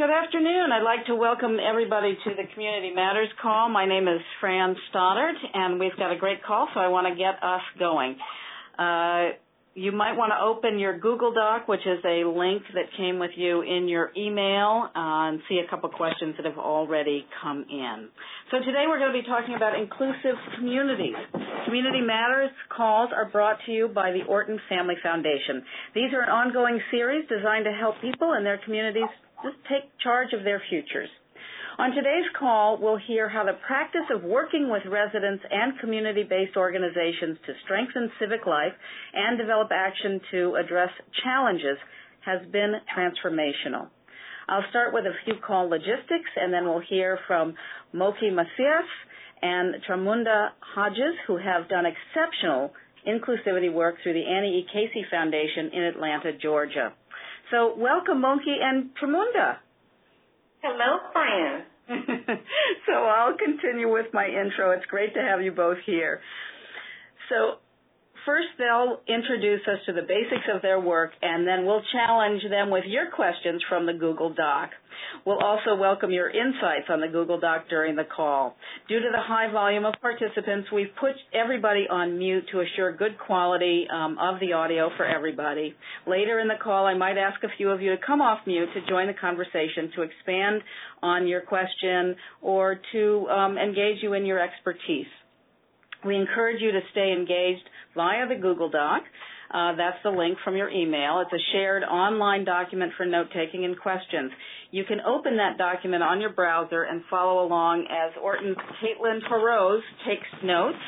Good afternoon. I'd like to welcome everybody to the Community Matters call. My name is Fran Stoddard, and we've got a great call, so I want to get us going. Uh, you might want to open your Google Doc, which is a link that came with you in your email, uh, and see a couple questions that have already come in. So today we're going to be talking about inclusive communities. Community Matters calls are brought to you by the Orton Family Foundation. These are an ongoing series designed to help people in their communities just take charge of their futures. On today's call, we'll hear how the practice of working with residents and community-based organizations to strengthen civic life and develop action to address challenges has been transformational. I'll start with a few call logistics, and then we'll hear from Moki Macias and Tramunda Hodges, who have done exceptional inclusivity work through the Annie E. Casey Foundation in Atlanta, Georgia. So welcome, Moki and Tramunda. Hello, Fran. so I'll continue with my intro. It's great to have you both here. So first they'll introduce us to the basics of their work and then we'll challenge them with your questions from the Google Doc. We'll also welcome your insights on the Google Doc during the call. Due to the high volume of participants, we've put everybody on mute to assure good quality um, of the audio for everybody. Later in the call, I might ask a few of you to come off mute to join the conversation to expand on your question or to um, engage you in your expertise. We encourage you to stay engaged via the Google Doc. Uh, that's the link from your email. It's a shared online document for note taking and questions. You can open that document on your browser and follow along as Orton's Caitlin Perose takes notes.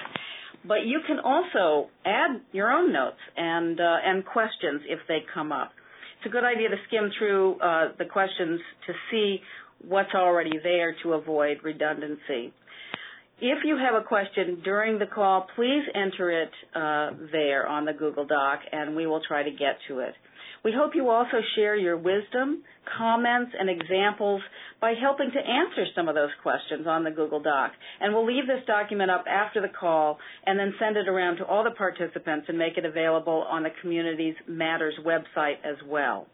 But you can also add your own notes and uh, and questions if they come up. It's a good idea to skim through uh, the questions to see what's already there to avoid redundancy. If you have a question during the call, please enter it uh, there on the Google Doc, and we will try to get to it. We hope you also share your wisdom, comments, and examples by helping to answer some of those questions on the Google Doc. And we'll leave this document up after the call and then send it around to all the participants and make it available on the Communities Matters website as well.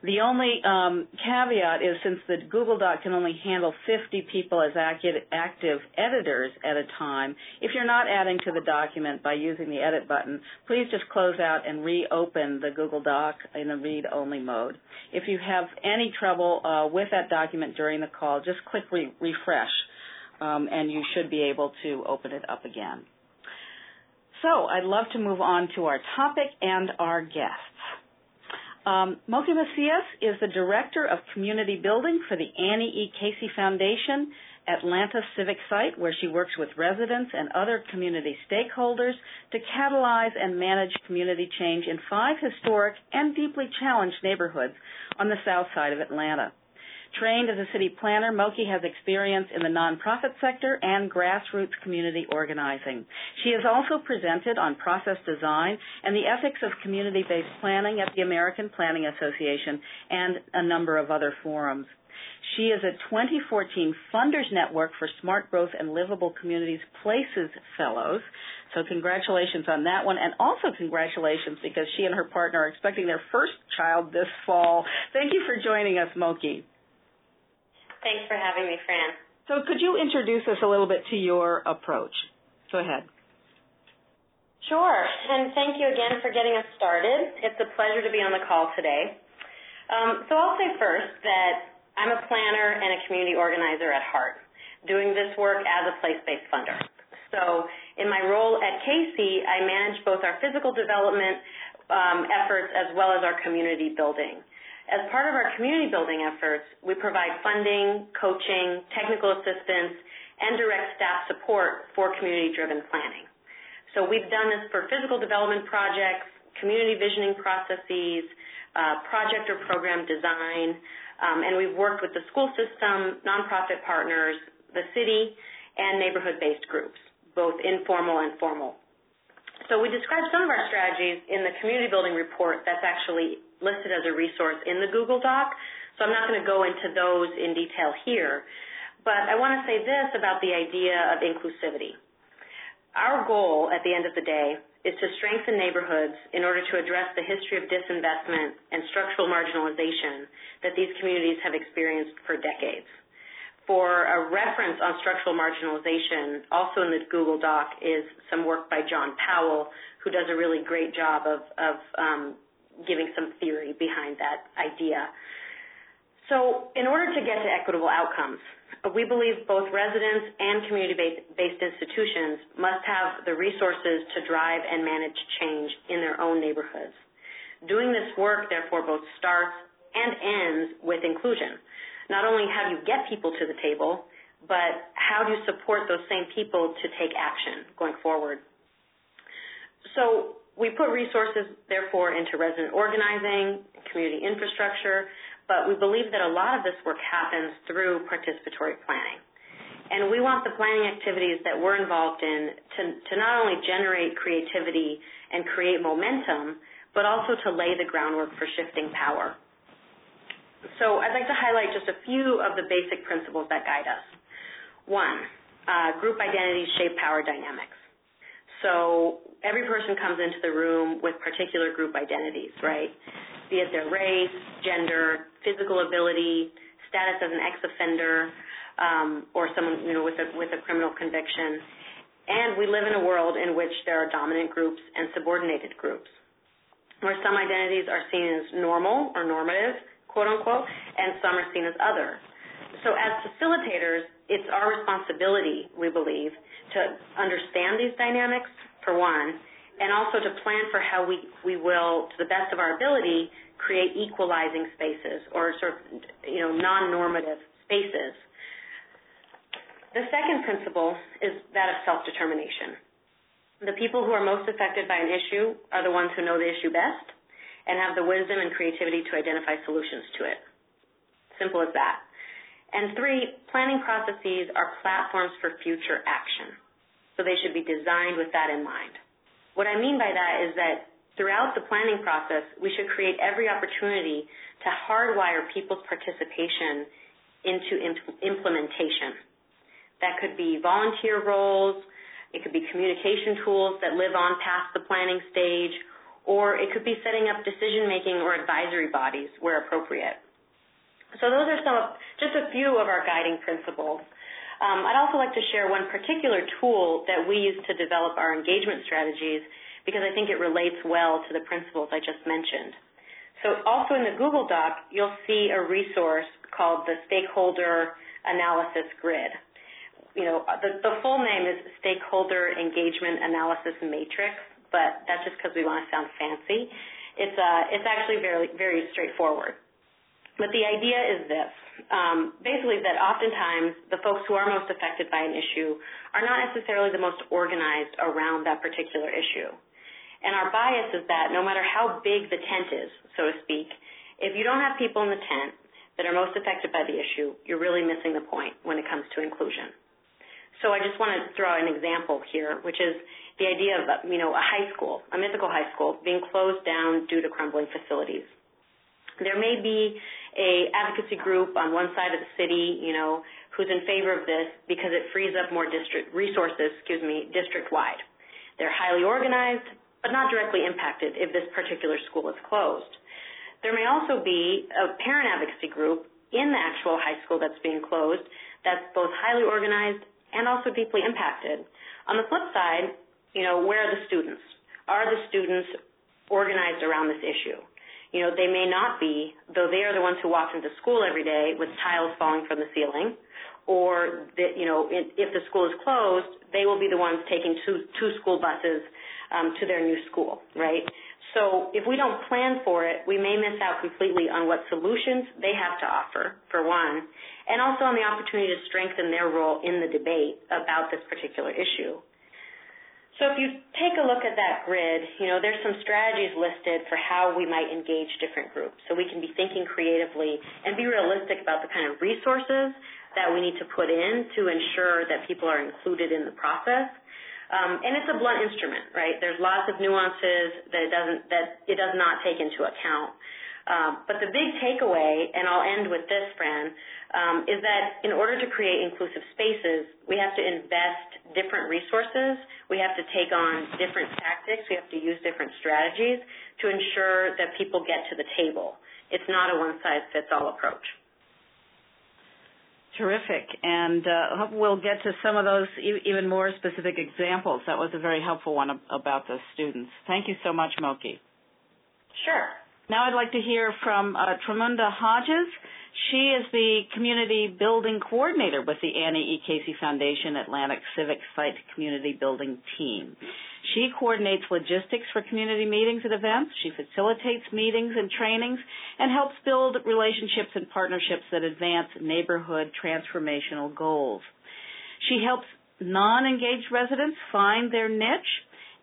The only um, caveat is since the Google Doc can only handle 50 people as active editors at a time, if you're not adding to the document by using the edit button, please just close out and reopen the Google Doc in the read-only mode. If you have any trouble uh, with that document during the call, just click re- refresh um, and you should be able to open it up again. So I'd love to move on to our topic and our guests. Um, Moki Macias is the Director of Community Building for the Annie E. Casey Foundation Atlanta Civic Site, where she works with residents and other community stakeholders to catalyze and manage community change in five historic and deeply challenged neighborhoods on the south side of Atlanta. Trained as a city planner, Moki has experience in the nonprofit sector and grassroots community organizing. She has also presented on process design and the ethics of community-based planning at the American Planning Association and a number of other forums. She is a 2014 Funders Network for Smart Growth and Livable Communities Places Fellows. So congratulations on that one, and also congratulations because she and her partner are expecting their first child this fall. Thank you for joining us, Moki. Thanks for having me, Fran. So could you introduce us a little bit to your approach? Go ahead. Sure, and thank you again for getting us started. It's a pleasure to be on the call today. Um, so I'll say first that I'm a planner and a community organizer at heart, doing this work as a place-based funder. So in my role at Casey, I manage both our physical development um, efforts as well as our community building. As part of our community building efforts, we provide funding, coaching, technical assistance, and direct staff support for community-driven planning. So we've done this for physical development projects, community visioning processes, uh, project or program design, um, and we've worked with the school system, nonprofit partners, the city, and neighborhood-based groups, both informal and formal. So we describe some of our strategies in the community building report that's actually listed as a resource in the Google Doc, so I'm not going to go into those in detail here. But I want to say this about the idea of inclusivity. Our goal at the end of the day is to strengthen neighborhoods in order to address the history of disinvestment and structural marginalization that these communities have experienced for decades. For a reference on structural marginalization, also in the Google Doc is some work by John Powell, who does a really great job of, of um, giving some theory behind that idea. So in order to get to equitable outcomes, we believe both residents and community-based institutions must have the resources to drive and manage change in their own neighborhoods. Doing this work, therefore, both starts and ends with inclusion. Not only how do you get people to the table, but how do you support those same people to take action going forward? So we put resources, therefore, into resident organizing, community infrastructure, but we believe that a lot of this work happens through participatory planning. And we want the planning activities that we're involved in to, to not only generate creativity and create momentum, but also to lay the groundwork for shifting power. So I'd like to highlight just a few of the basic principles that guide us. One, uh, group identities shape power dynamics. So every person comes into the room with particular group identities, right? Be it their race, gender, physical ability, status as an ex-offender, um, or someone you know with a with a criminal conviction. And we live in a world in which there are dominant groups and subordinated groups, where some identities are seen as normal or normative, quote unquote, and some are seen as other. So as facilitators, it's our responsibility, we believe, to understand these dynamics, for one, and also to plan for how we, we will, to the best of our ability, create equalizing spaces or sort of, you know, non-normative spaces. The second principle is that of self-determination. The people who are most affected by an issue are the ones who know the issue best and have the wisdom and creativity to identify solutions to it. Simple as that. And three, planning processes are platforms for future action. So they should be designed with that in mind. What I mean by that is that throughout the planning process, we should create every opportunity to hardwire people's participation into imp- implementation. That could be volunteer roles, it could be communication tools that live on past the planning stage, or it could be setting up decision making or advisory bodies where appropriate. So those are some of, just a few of our guiding principles. Um, I'd also like to share one particular tool that we use to develop our engagement strategies because I think it relates well to the principles I just mentioned. So also in the Google Doc, you'll see a resource called the Stakeholder Analysis Grid. You know, the, the full name is Stakeholder Engagement Analysis Matrix, but that's just because we want to sound fancy. It's, uh, it's actually very, very straightforward. But the idea is this. Um, basically that oftentimes the folks who are most affected by an issue are not necessarily the most organized around that particular issue. And our bias is that no matter how big the tent is, so to speak, if you don't have people in the tent that are most affected by the issue, you're really missing the point when it comes to inclusion. So I just want to throw out an example here, which is the idea of, you know, a high school, a mythical high school, being closed down due to crumbling facilities. There may be a advocacy group on one side of the city, you know, who's in favor of this because it frees up more district resources, excuse me, district-wide. They're highly organized, but not directly impacted if this particular school is closed. There may also be a parent advocacy group in the actual high school that's being closed that's both highly organized and also deeply impacted. On the flip side, you know, where are the students? Are the students organized around this issue? You know, they may not be, though they are the ones who walk into school every day with tiles falling from the ceiling, or that, you know, if the school is closed, they will be the ones taking two, two school buses um, to their new school, right? So if we don't plan for it, we may miss out completely on what solutions they have to offer, for one, and also on the opportunity to strengthen their role in the debate about this particular issue. So if you take a look at that grid, you know, there's some strategies listed for how we might engage different groups. So we can be thinking creatively and be realistic about the kind of resources that we need to put in to ensure that people are included in the process. Um, and it's a blunt instrument, right? There's lots of nuances that it doesn't that it does not take into account. Um, but the big takeaway, and I'll end with this, Fran, um, is that in order to create inclusive spaces, we have to invest different resources. We have to take on different tactics. We have to use different strategies to ensure that people get to the table. It's not a one-size-fits-all approach. Terrific. And uh, we'll get to some of those even more specific examples. That was a very helpful one about the students. Thank you so much, Moki. Sure. Now I'd like to hear from uh, Tramunda Hodges. She is the Community Building Coordinator with the Annie E. Casey Foundation Atlanta Civic Site Community Building Team. She coordinates logistics for community meetings and events. She facilitates meetings and trainings and helps build relationships and partnerships that advance neighborhood transformational goals. She helps non-engaged residents find their niche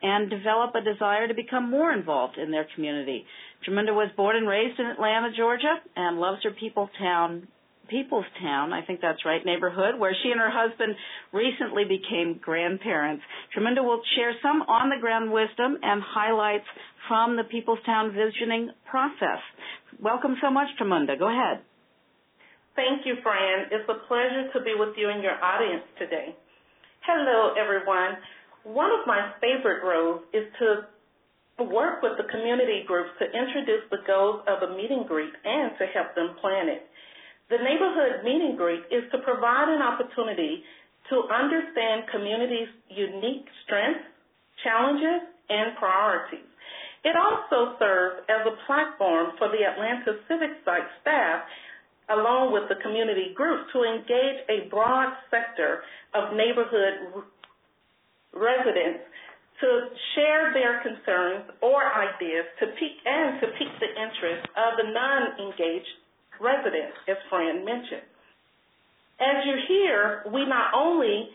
and develop a desire to become more involved in their community. Tramunda was born and raised in Atlanta, Georgia, and loves her people town, People's Town, I think that's right, neighborhood, where she and her husband recently became grandparents. Tramunda will share some on the ground wisdom and highlights from the Peoplestown visioning process. Welcome so much, Tramunda. Go ahead. Thank you, Fran. It's a pleasure to be with you and your audience today. Hello, everyone. One of my favorite roles is to work with the community groups to introduce the goals of a meet and greet and to help them plan it. The neighborhood meet and greet is to provide an opportunity to understand communities' unique strengths, challenges, and priorities. It also serves as a platform for the Atlanta Civic Site staff along with the community groups to engage a broad sector of neighborhood residents to share their concerns or ideas to pique and to pique the interest of the non-engaged residents, as Fran mentioned. As you hear, we not only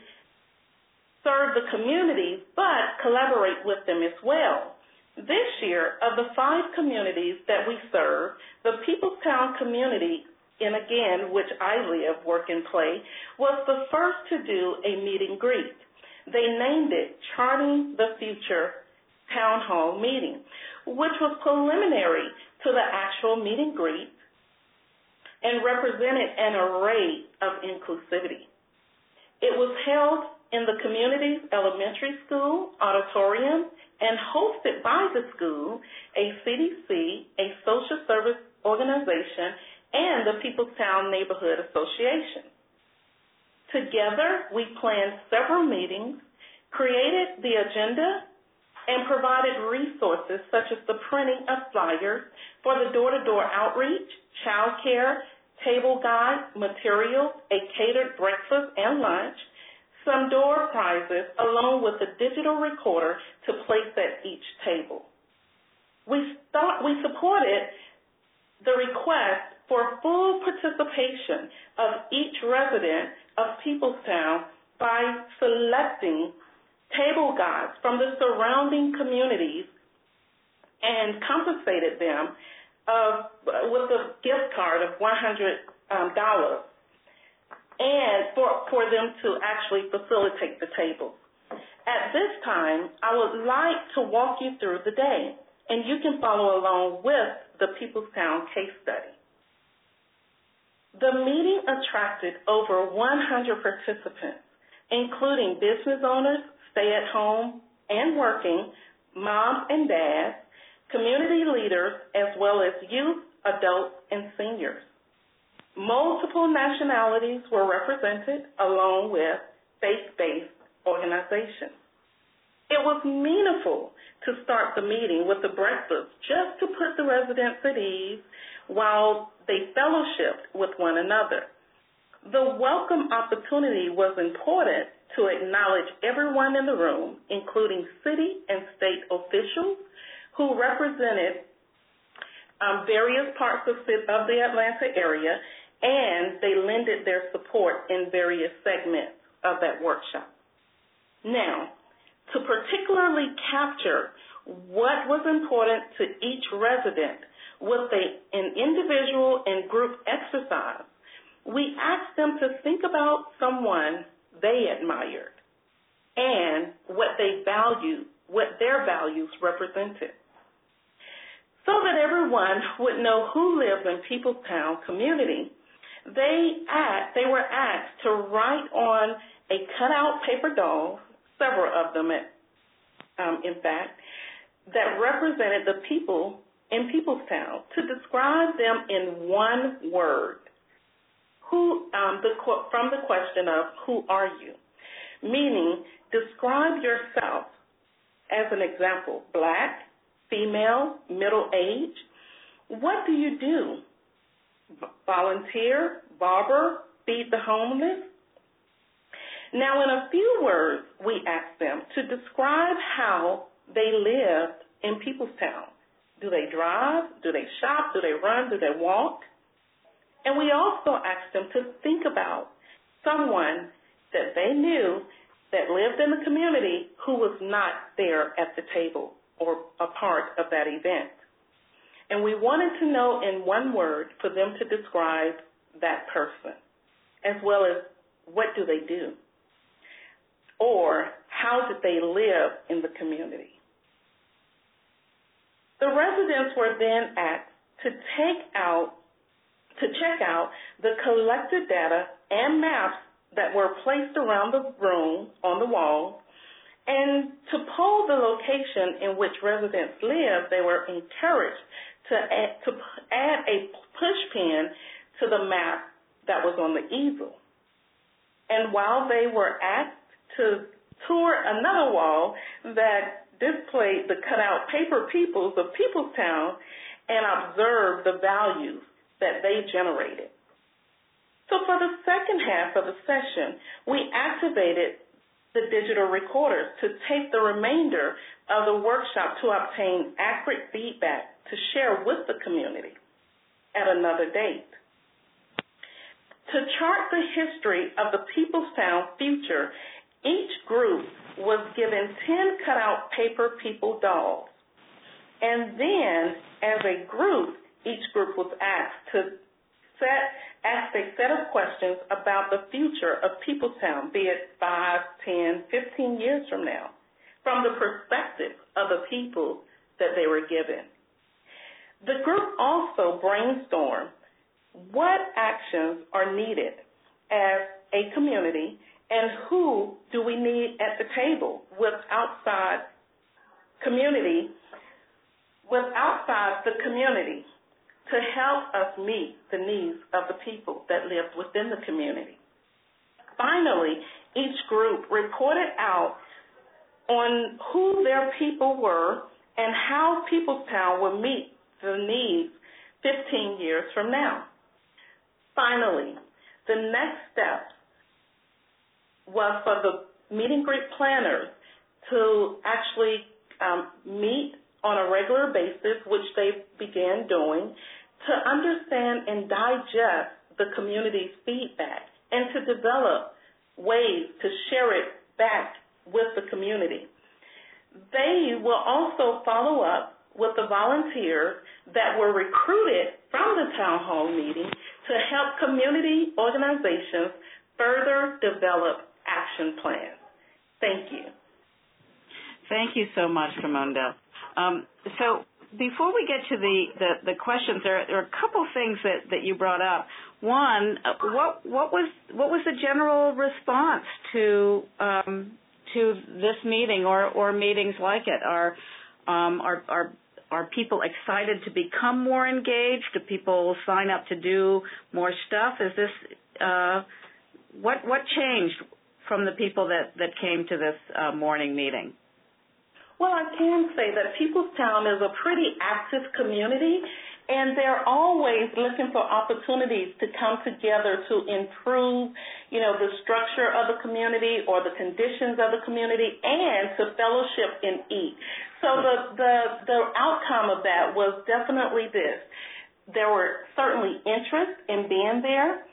serve the community, but collaborate with them as well. This year, of the five communities that we serve, the Peoplestown community, and again, which I live, work, and play, was the first to do a meet and greet. They named it Charting the Future Town Hall Meeting, which was preliminary to the actual meet and greet and represented an array of inclusivity. It was held in the community's elementary school auditorium and hosted by the school, a CDC, a social service organization, and the Peoplestown Neighborhood Association. Together, we planned several meetings, created the agenda, and provided resources such as the printing of flyers for the door-to-door outreach, child care, table guide, materials, a catered breakfast and lunch, some door prizes, along with a digital recorder to place at each table. We, start, we supported the request for full participation of each resident of Peoplestown by selecting table guides from the surrounding communities and compensated them uh, with a gift card of $100 um, and for, for them to actually facilitate the table. At this time, I would like to walk you through the day, and you can follow along with the Peoplestown case study. The meeting attracted over 100 participants, including business owners, stay-at-home and working, moms and dads, community leaders, as well as youth, adults, and seniors. Multiple nationalities were represented along with faith-based organizations. It was meaningful to start the meeting with the breakfast just to put the residents at ease while they fellowshipped with one another. The welcome opportunity was important to acknowledge everyone in the room, including city and state officials who represented um, various parts of, of the Atlanta area, and they lended their support in various segments of that workshop. Now, to particularly capture what was important to each resident with a, an individual and group exercise, we asked them to think about someone they admired and what they valued, what their values represented. So that everyone would know who lives in Peoplestown community, they asked, they were asked to write on a cutout paper doll, several of them, at, um, in fact, that represented the people in Peoplestown to describe them in one word. Who um, the from the question of who are you, meaning describe yourself as an example: black, female, middle age. What do you do? Volunteer, barber, feed the homeless. Now, in a few words, we ask them to describe how they lived in Peoplestown. Do they drive? Do they shop? Do they run? Do they walk? And we also asked them to think about someone that they knew that lived in the community who was not there at the table or a part of that event. And we wanted to know in one word for them to describe that person, as well as what do they do, or how did they live in the community. The residents were then asked to take out, to check out the collected data and maps that were placed around the room on the wall, and to poll the location in which residents live, they were encouraged to add, to add a push pin to the map that was on the easel. And while they were asked to tour another wall that displayed the cutout paper peoples of Peoplestown and observed the values that they generated. So for the second half of the session, we activated the digital recorders to take the remainder of the workshop to obtain accurate feedback to share with the community at another date. To chart the history of the Peoplestown future, each group was given 10 cutout paper people dolls. And then, as a group, each group was asked to set, ask a set of questions about the future of Peoplestown, be it 5, 10, 15 years from now, from the perspective of the people that they were given. The group also brainstormed what actions are needed as a community and who do we need at the table with outside community, with outside the community to help us meet the needs of the people that live within the community. Finally, each group reported out on who their people were and how Peoplestown will meet the needs 15 years from now. Finally, the next step was for the meet and greet planners to actually um, meet on a regular basis, which they began doing, to understand and digest the community's feedback and to develop ways to share it back with the community. They will also follow up with the volunteers that were recruited from the town hall meeting to help community organizations further develop action plan. Thank you. Thank you so much, Tramunda. Um, so before we get to the, the, the questions, there, there, are a couple things that, that you brought up. One, what what was what was the general response to um, to this meeting or, or meetings like it? Are um, are, are are people excited to become more engaged? Do people sign up to do more stuff? Is this uh, what what changed from the people that, that came to this uh, morning meeting? Well, I can say that Peoplestown is a pretty active community, and they're always looking for opportunities to come together to improve, you know, the structure of the community or the conditions of the community, and to fellowship and eat. So the the the outcome of that was definitely this: there were certainly interest in being there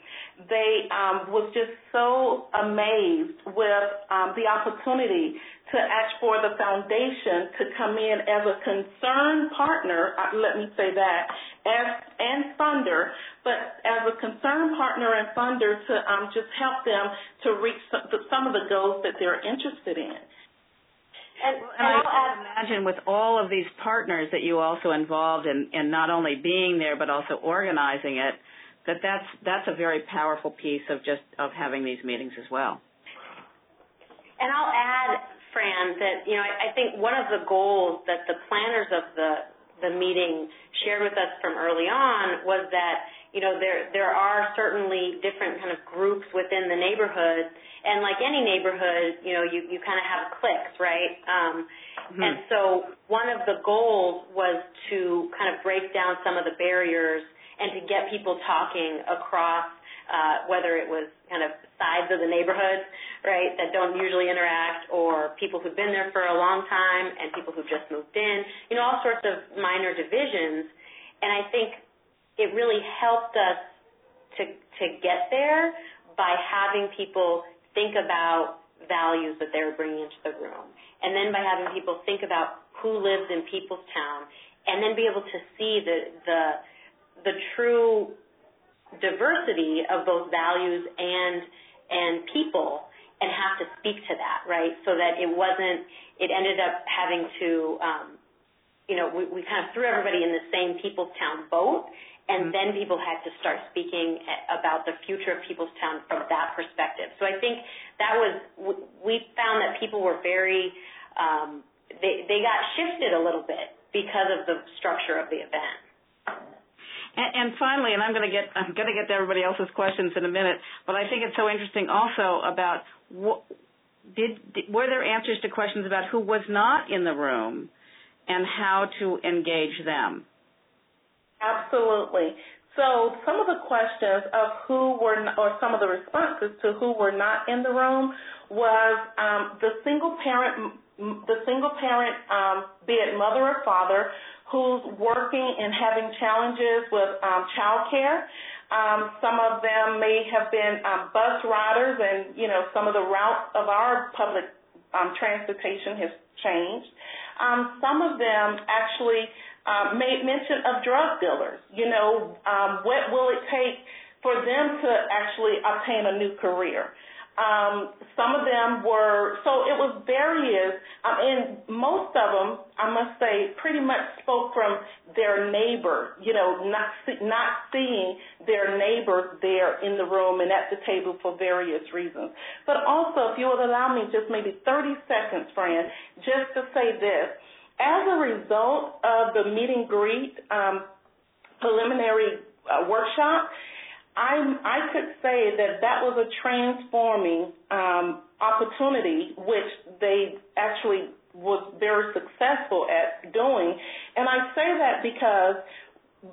they um, was just so amazed with um, the opportunity to ask for the foundation to come in as a concerned partner, uh, let me say that, as, and funder, but as a concerned partner and funder to um, just help them to reach some, some of the goals that they're interested in. And, and, and I'll imagine with all of these partners that you also involved in, in not only being there but also organizing it, that that's that's a very powerful piece of just of having these meetings as well. And I'll add, Fran, that you know I, I think one of the goals that the planners of the the meeting shared with us from early on was that you know there there are certainly different kind of groups within the neighborhood and like any neighborhood you know you you kind of have cliques right um mm-hmm. and so one of the goals was to kind of break down some of the barriers and to get people talking across uh, whether it was kind of sides of the neighborhood, right, that don't usually interact, or people who've been there for a long time and people who've just moved in, you know, all sorts of minor divisions. And I think it really helped us to to get there by having people think about values that they were bringing into the room, and then by having people think about who lives in Peoplestown, and then be able to see the the the true diversity of both values and and people and have to speak to that, right? So that it wasn't it ended up having to um, you know, we, we kind of threw everybody in the same Peoplestown boat and mm-hmm. then people had to start speaking about the future of Peoplestown from that perspective. So I think that was we found that people were very um, they they got shifted a little bit because of the structure of the event. And, and finally, and I'm going to get I'm going to get to everybody else's questions in a minute, but I think it's so interesting also about what did, did were there answers to questions about who was not in the room and how to engage them? Absolutely. So some of the questions of who were, or some of the responses to who were not in the room was um, the single parent, the single parent, um, be it mother or father, who's working and having challenges with um, child care. Um, some of them may have been um, bus riders, and you know some of the routes of our public um, transportation has changed. Um, some of them actually uh, made mention of drug dealers. You know, um, what will it take for them to actually obtain a new career? Um, some of them were, so it was various, um, and most of them, I must say, pretty much spoke from their neighbor, you know, not, not seeing their neighbor there in the room and at the table for various reasons. But also, if you would allow me just maybe 30 seconds, Fran, just to say this. As a result of the meet and greet um, preliminary uh, workshop, I I could say that that was a transforming um, opportunity, which they actually was very successful at doing. And I say that because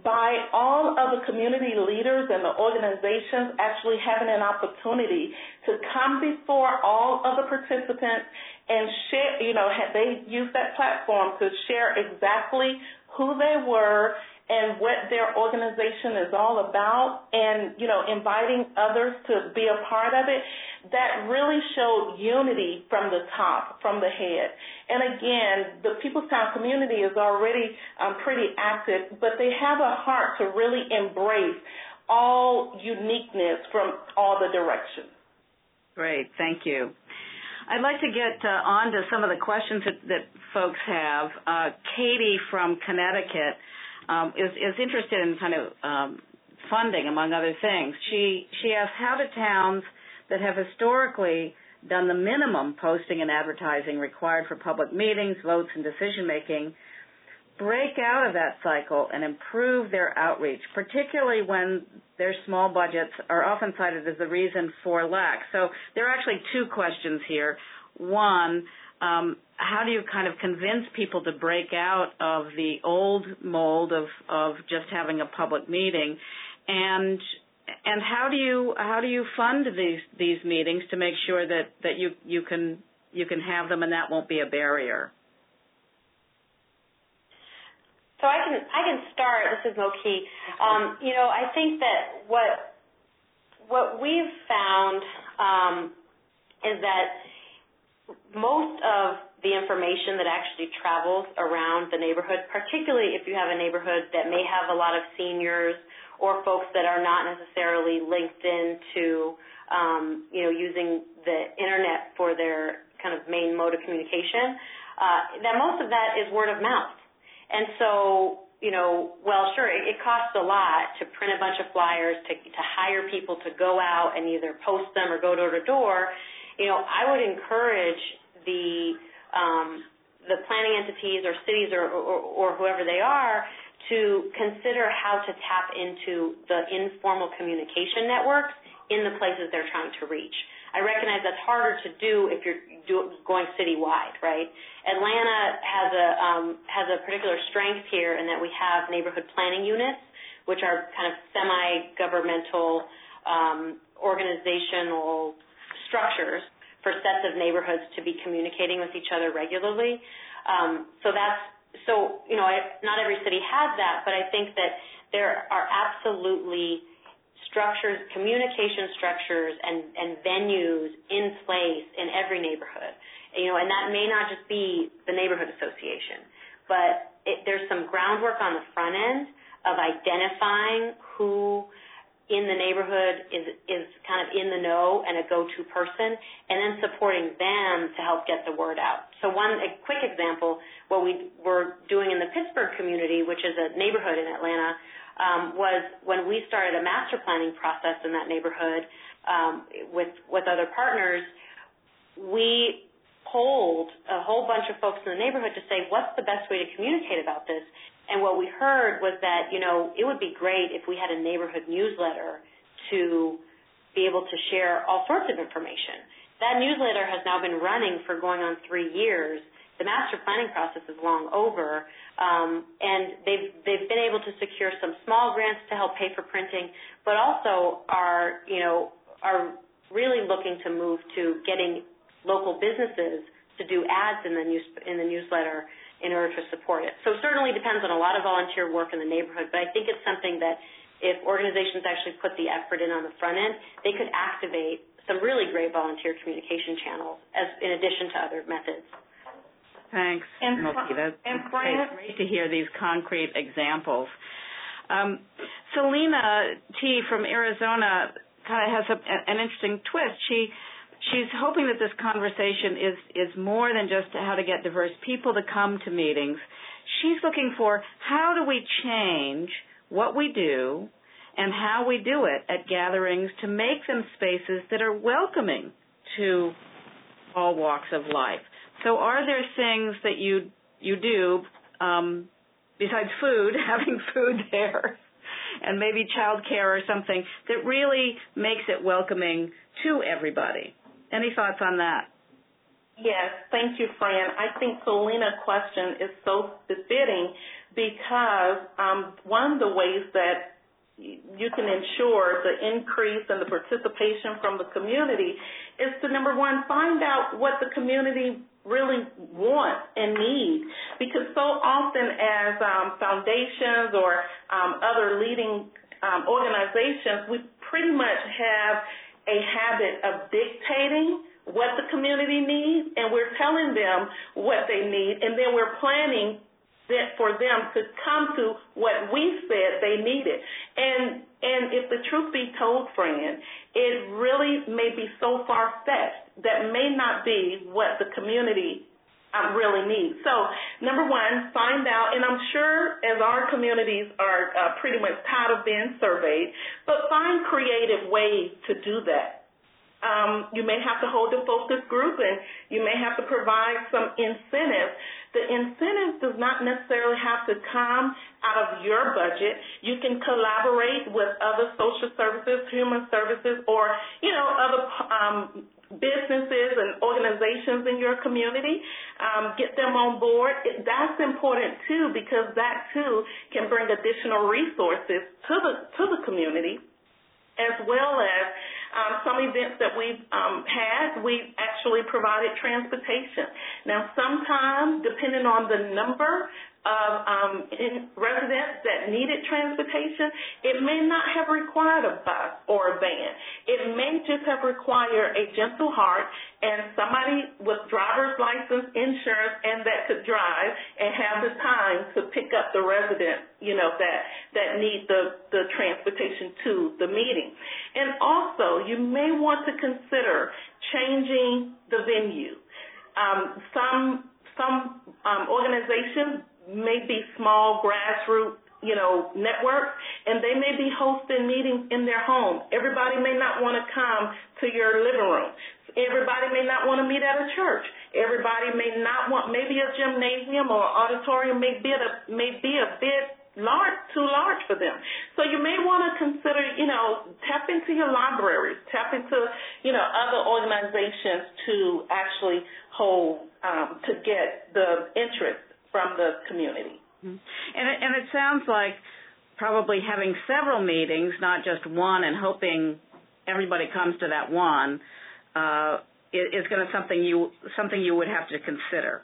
by all of the community leaders and the organizations actually having an opportunity to come before all of the participants and share, you know, they used that platform to share exactly who they were and what their organization is all about and, you know, inviting others to be a part of it, that really showed unity from the top, from the head. And again, the Peoplestown community is already um, pretty active, but they have a heart to really embrace all uniqueness from all the directions. Great, thank you. I'd like to get uh, on to some of the questions that, that folks have. Uh, Katie from Connecticut um, is, is interested in kind of um, funding, among other things. She she asks how do towns that have historically done the minimum posting and advertising required for public meetings, votes, and decision making break out of that cycle and improve their outreach, particularly when their small budgets are often cited as the reason for lack. So there are actually two questions here. One, um, how do you kind of convince people to break out of the old mold of of just having a public meeting? And and how do you how do you fund these these meetings to make sure that that you you can you can have them and that won't be a barrier? So I can I can start. This is Moki. Um, you know I think that what what we've found um, is that most of the information that actually travels around the neighborhood, particularly if you have a neighborhood that may have a lot of seniors or folks that are not necessarily linked into, um, you know, using the internet for their kind of main mode of communication. uh, that most of that is word of mouth. And so you know, well, sure, it, it costs a lot to print a bunch of flyers, to, to hire people to go out and either post them or go door to door. You know, I would encourage the um, the planning entities or cities or, or, or whoever they are to consider how to tap into the informal communication networks in the places they're trying to reach. I recognize that's harder to do if you're do, going citywide, right? Atlanta has a um, has a particular strength here in that we have neighborhood planning units, which are kind of semi-governmental um, organizational structures for sets of neighborhoods to be communicating with each other regularly. Um, so that's so you know I, not every city has that, but I think that there are absolutely structures, communication structures, and, and venues in place in every neighborhood. You know, and that may not just be the neighborhood association, but it, there's some groundwork on the front end of identifying who in the neighborhood is is kind of in the know and a go-to person, and then supporting them to help get the word out. So one a quick example, what we were doing in the Pittsburgh community, which is a neighborhood in Atlanta, um, was when we started a master planning process in that neighborhood um, with with other partners, we polled a whole bunch of folks in the neighborhood to say what's the best way to communicate about this. And what we heard was that you know it would be great if we had a neighborhood newsletter to be able to share all sorts of information. That newsletter has now been running for going on three years. The master planning process is long over, um, and they've they've been able to secure some small grants to help pay for printing, but also are you know are really looking to move to getting local businesses to do ads in the news in the newsletter in order to support it. So it certainly depends on a lot of volunteer work in the neighborhood, but I think it's something that if organizations actually put the effort in on the front end, they could activate some really great volunteer communication channels as in addition to other methods. Thanks, and, Moki. That's and great. great to hear these concrete examples. Um, Selena T. from Arizona kind of has a, an interesting twist. She she's hoping that this conversation is is more than just how to get diverse people to come to meetings. She's looking for how do we change what we do and how we do it at gatherings to make them spaces that are welcoming to all walks of life. So are there things that you you do um, besides food, having food there, and maybe childcare or something that really makes it welcoming to everybody? Any thoughts on that? Yes, thank you, Fran. I think Selena's question is so befitting because um, one of the ways that you can ensure the increase and the participation from the community is to number one find out what the community really want and need because so often as um, foundations or um, other leading um, organizations we pretty much have a habit of dictating what the community needs and we're telling them what they need and then we're planning that for them to come to what we said they needed. And and if the truth be told, friend, it really may be so far fetched that may not be what the community um, really need. So, number one, find out, and I'm sure as our communities are uh, pretty much tired of being surveyed, but find creative ways to do that. Um, you may have to hold a focus group and you may have to provide some incentives the incentive does not necessarily have to come out of your budget. You can collaborate with other social services, human services, or you know other um, businesses and organizations in your community. Um, get them on board. It, that's important too because that too can bring additional resources to the to the community, as well as um, some events that we've um, had, We've actually provided transportation. Now, sometimes, depending on the number of um, residents that needed transportation, it may not have required a bus or a van. It may just have required a gentle heart and somebody with driver's license, insurance, and that could drive and have the time to pick up the resident, you know, that that need the the transportation to the meeting. And also, you may want to consider changing the venue. Um, some some um, organizations may be small grassroots you know, networks, and they may be hosting meetings in their home. Everybody may not want to come to your living room. Everybody may not want to meet at a church. Everybody may not want, maybe a gymnasium or auditorium may be a, may be a bit large, too large for them. So you may want to consider, you know, tap into your libraries, tap into, you know, other organizations to actually hold, um, to get the interest from the community. Mm-hmm. And it, and it sounds like probably having several meetings, not just one, and hoping everybody comes to that one, uh, is, is going to something you something you would have to consider.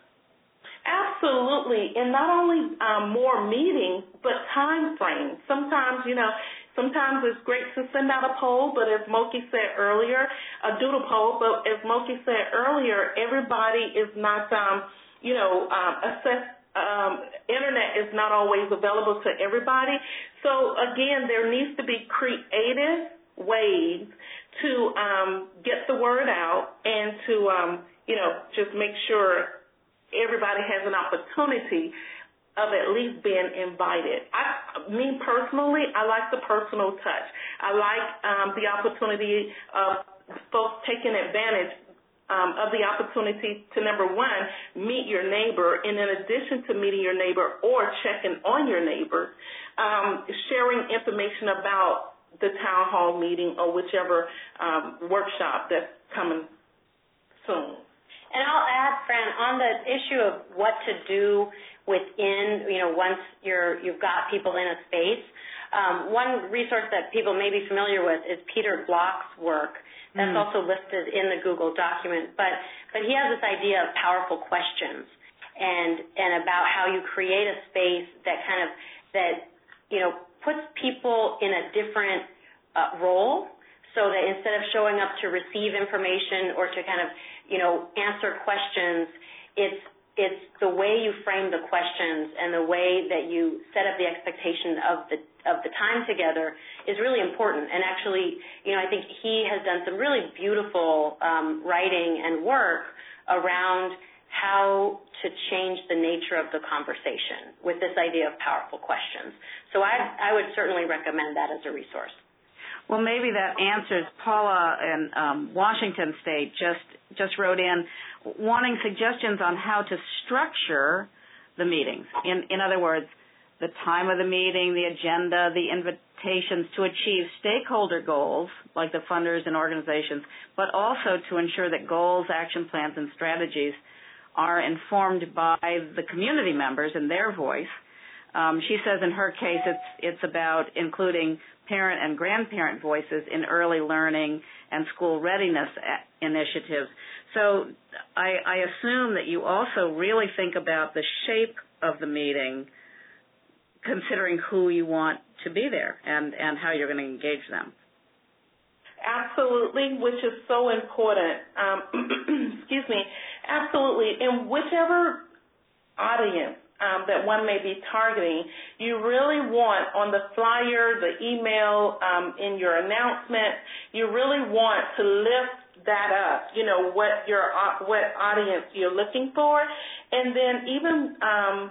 Absolutely, and not only um, more meetings, but time frames. Sometimes, you know, sometimes it's great to send out a poll, but as Moki said earlier, a doodle poll. But as Moki said earlier, everybody is not, um, you know, um, assess. Um, internet is not always available to everybody. So again, there needs to be creative ways to um, get the word out and to, um, you know, just make sure everybody has an opportunity of at least being invited. I, me personally, I like the personal touch. I like um, the opportunity of folks taking advantage um, of the opportunity to number one meet your neighbor, and in addition to meeting your neighbor or checking on your neighbor, um, sharing information about the town hall meeting or whichever um, workshop that's coming soon. And I'll add, Fran, on the issue of what to do within, you know, once you're you've got people in a space. Um, one resource that people may be familiar with is Peter Block's work. That's mm. also listed in the Google document. But but he has this idea of powerful questions and and about how you create a space that kind of that you know puts people in a different uh, role so that instead of showing up to receive information or to kind of you know, answer questions. It's it's the way you frame the questions and the way that you set up the expectation of the of the time together is really important. And actually, you know, I think he has done some really beautiful um, writing and work around how to change the nature of the conversation with this idea of powerful questions. So I, I would certainly recommend that as a resource. Well, maybe that answers Paula in um, Washington State just just wrote in wanting suggestions on how to structure the meetings. In in other words, the time of the meeting, the agenda, the invitations to achieve stakeholder goals like the funders and organizations, but also to ensure that goals, action plans, and strategies are informed by the community members and their voice. Um, she says in her case, it's about including parent and grandparent voices in early learning and school readiness initiatives. So I, I assume that you also really think about the shape of the meeting, considering who you want to be there and, and how you're going to engage them. Absolutely, which is so important. Um, excuse me. Absolutely. In whichever audience um, that one may be targeting, you really want on the flyer, the email, um, in your announcement, you really want to lift that up. You know what your uh, what audience you're looking for, and then even um,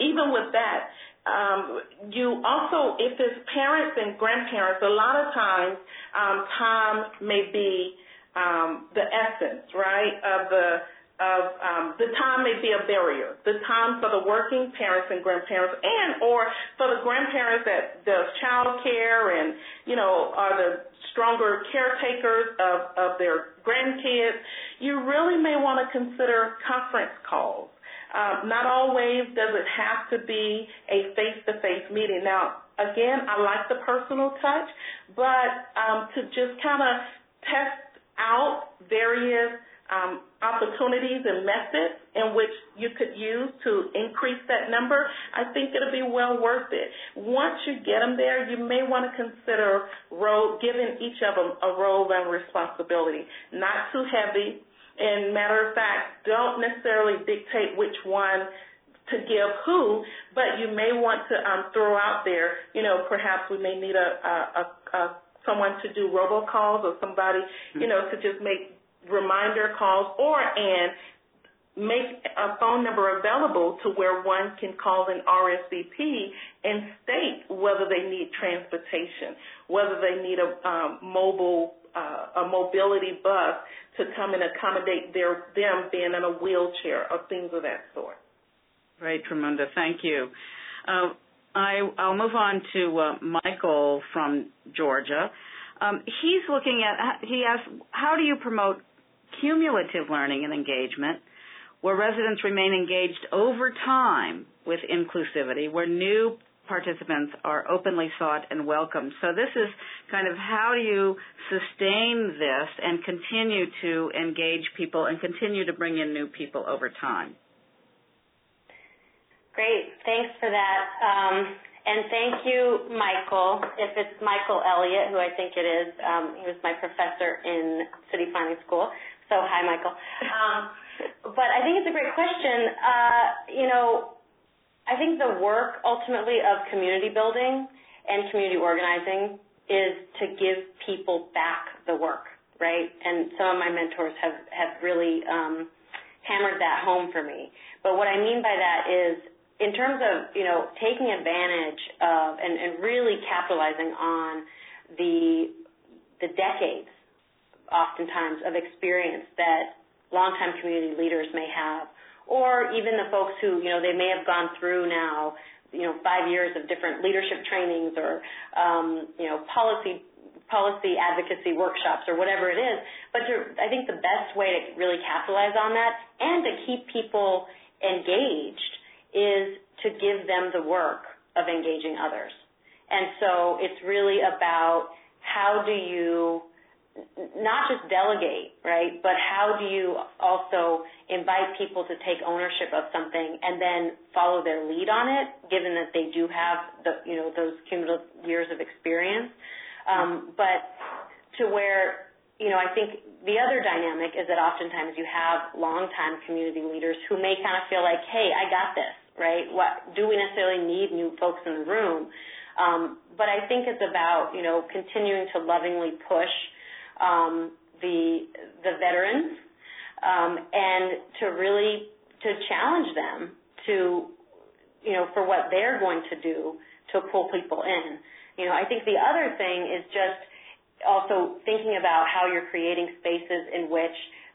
even with that, um, you also if it's parents and grandparents, a lot of times um, time may be um, the essence, right, of the of um, the time may be a barrier. The time for the working parents and grandparents, and or for the grandparents that does child care and you know are the stronger caretakers of of their grandkids. You really may want to consider conference calls. Um, not always does it have to be a face-to-face meeting. Now, again, I like the personal touch, but um, to just kind of test out various um, opportunities and methods in which you could use to increase that number, I think it'll be well worth it. Once you get them there, you may want to consider role, giving each of them a role and responsibility. Not too heavy. And matter of fact, don't necessarily dictate which one to give who, but you may want to um, throw out there, you know, perhaps we may need a, a, a, a someone to do robocalls or somebody, you know, to just make reminder calls or and make a phone number available to where one can call an RSVP and state whether they need transportation, whether they need a um, mobile uh, a mobility bus to come and accommodate their them being in a wheelchair or things of that sort. Great, Tramunda. Thank you. Uh, I, will move on to uh, Michael from Georgia. Um, he's looking at, he asks, how do you promote cumulative learning and engagement where residents remain engaged over time with inclusivity, where new participants are openly sought and welcomed. So this is kind of how do you sustain this and continue to engage people and continue to bring in new people over time? Great, thanks for that. Um, and thank you, Michael. If it's Michael Elliott, who I think it is, um, he was my professor in city planning school. So hi, Michael. Um, but I think it's a great question. Uh, you know, I think the work ultimately of community building and community organizing is to give people back the work, right? And some of my mentors have have really um, hammered that home for me. But what I mean by that is in terms of you know taking advantage of and, and really capitalizing on the the decades oftentimes of experience that longtime community leaders may have or even the folks who you know they may have gone through now you know five years of different leadership trainings or um, you know policy policy advocacy workshops or whatever it is. But I think the best way to really capitalize on that and to keep people engaged is to give them the work of engaging others. And so it's really about how do you not just delegate, right, but how do you also invite people to take ownership of something and then follow their lead on it, given that they do have the, you know, those cumulative years of experience. Um, but to where, you know, I think the other dynamic is that oftentimes you have longtime community leaders who may kind of feel like, hey, I got this, right? What do we necessarily need new folks in the room? Um, but I think it's about you know continuing to lovingly push um, the the veterans um, and to really to challenge them to you know for what they're going to do to pull people in. You know, I think the other thing is just also thinking about how you're creating spaces in which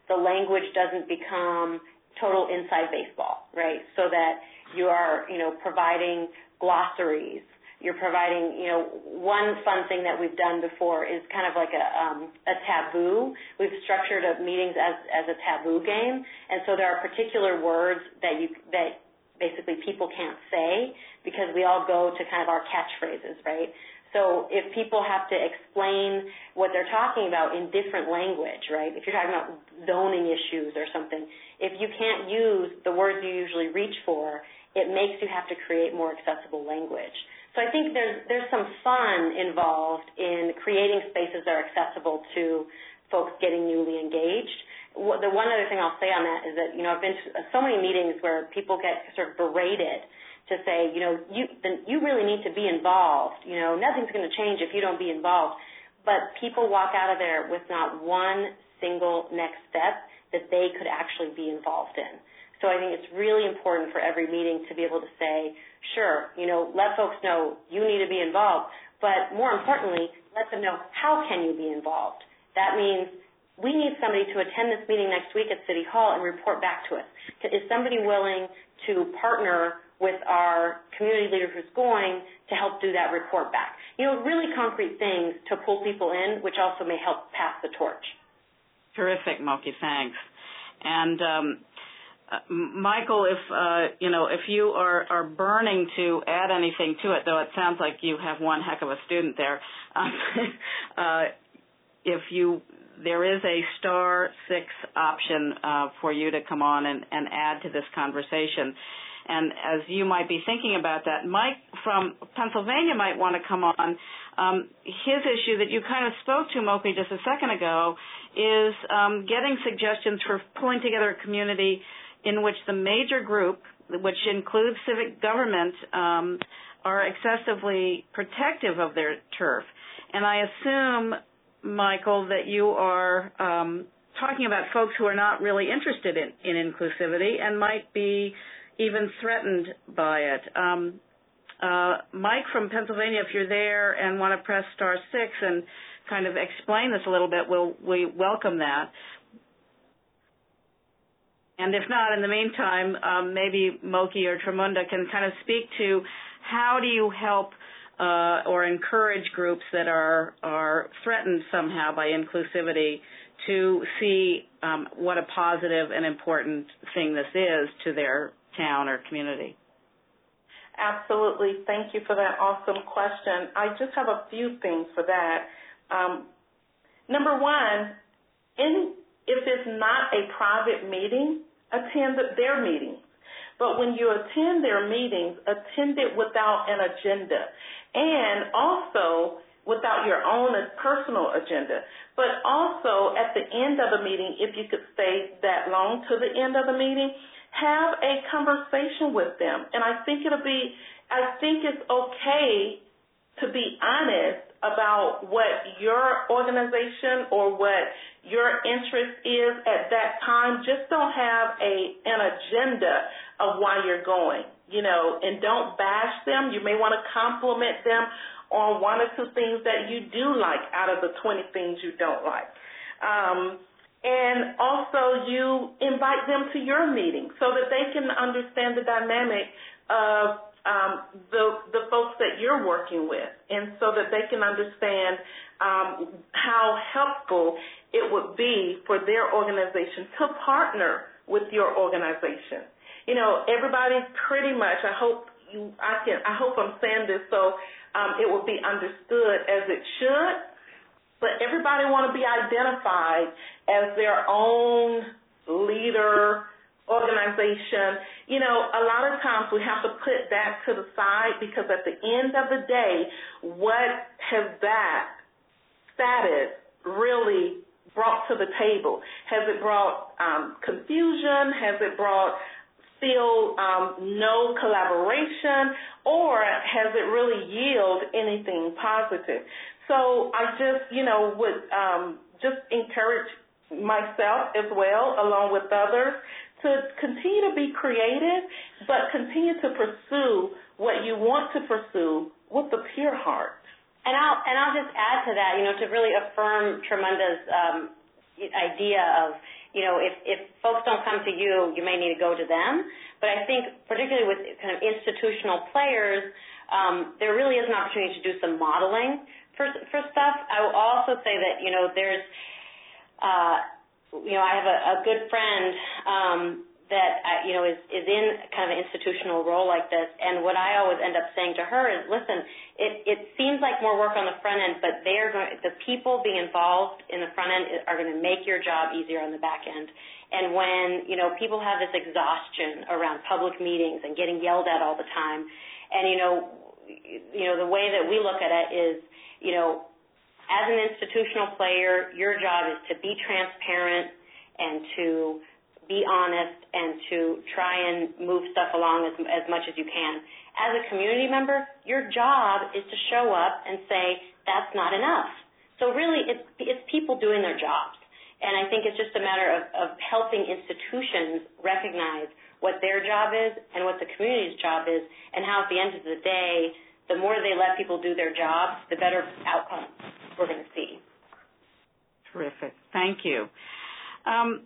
the language doesn't become total inside baseball, right? So that you are, you know, providing glossaries. You're providing, you know, one fun thing that we've done before is kind of like a um, a taboo. We've structured a meetings as as a taboo game, and so there are particular words that you that basically people can't say because we all go to kind of our catchphrases, right? So if people have to explain what they're talking about in different language, right? If you're talking about zoning issues or something, if you can't use the words you usually reach for, it makes you have to create more accessible language. So I think there's there's some fun involved in creating spaces that are accessible to folks getting newly engaged. The one other thing I'll say on that is that you know I've been to so many meetings where people get sort of berated to say you know you you really need to be involved. You know nothing's going to change if you don't be involved. But people walk out of there with not one single next step that they could actually be involved in. So I think it's really important for every meeting to be able to say, sure, you know, let folks know you need to be involved, but more importantly, let them know how can you be involved. That means we need somebody to attend this meeting next week at City Hall and report back to us. Is somebody willing to partner with our community leader who's going to help do that report back? You know, really concrete things to pull people in, which also may help pass the torch. Terrific, Moki. Thanks. And um, uh, Michael, if uh, you know, if you are, are burning to add anything to it, though it sounds like you have one heck of a student there. Um, uh, if you there is a star six option uh, for you to come on and, and add to this conversation. And as you might be thinking about that, Mike from Pennsylvania might want to come on. Um, his issue that you kind of spoke to, Moki, just a second ago, is um, getting suggestions for pulling together a community in which the major group, which includes civic government, um, are excessively protective of their turf. And I assume, Michael, that you are um, talking about folks who are not really interested in, in inclusivity and might be even threatened by it. Um, uh, Mike from Pennsylvania, if you're there and want to press star six and kind of explain this a little bit, we'll, we welcome that. And if not, in the meantime, um, maybe Moki or Tramunda can kind of speak to how do you help uh, or encourage groups that are are threatened somehow by inclusivity to see um, what a positive and important thing this is to their town or community. Absolutely. Thank you for that awesome question. I just have a few things for that. Um, number one, in, if it's not a private meeting, attend their meetings. But when you attend their meetings, attend it without an agenda and also without your own personal agenda. But also at the end of the meeting, if you could stay that long to the end of the meeting, have a conversation with them. And I think it'll be, I think it's okay to be honest about what your organization or what your interest is at that time. Just don't have a an agenda of why you're going, you know, and don't bash them. You may want to compliment them on one or two things that you do like out of the 20 things you don't like. Um, and also you invite them to your meeting so that they can understand the dynamic of um, the the folks that you're working with, and so that they can understand um, how helpful it would be for their organization to partner with your organization. You know, everybody pretty much. I hope you. I can. I hope I'm saying this so um, it will be understood as it should but everybody want to be identified as their own leader, organization. You know, a lot of times we have to put that to the side because at the end of the day, what has that status really brought to the table? Has it brought um, confusion? Has it brought still um, no collaboration? Or has it really yielded anything positive? So I just, you know, would um, just encourage myself as well, along with others, to continue to be creative, but continue to pursue what you want to pursue with a pure heart. And I'll and I'll just add to that, you know, to really affirm Tramunda's um, idea of, you know, if if folks don't come to you, you may need to go to them. But I think, particularly with kind of institutional players, um, there really is an opportunity to do some modeling for for stuff. I will also say that you know there's, uh, you know, I have a, a good friend um, that I, you know is is in kind of an institutional role like this, and what I always end up saying to her is, listen, it it seems like more work on the front end, but they are going, the people being involved in the front end are going to make your job easier on the back end. And when you know people have this exhaustion around public meetings and getting yelled at all the time, and you know, you know the way that we look at it is you know, as an institutional player, your job is to be transparent and to be honest and to try and move stuff along as, as much as you can. As a community member, your job is to show up and say, that's not enough. So really, it's, it's people doing their jobs. And I think it's just a matter of, of helping institutions recognize what their job is and what the community's job is, and how at the end of the day, the more they let people do their jobs, the better outcomes we're going to see. Terrific. Thank you. Um,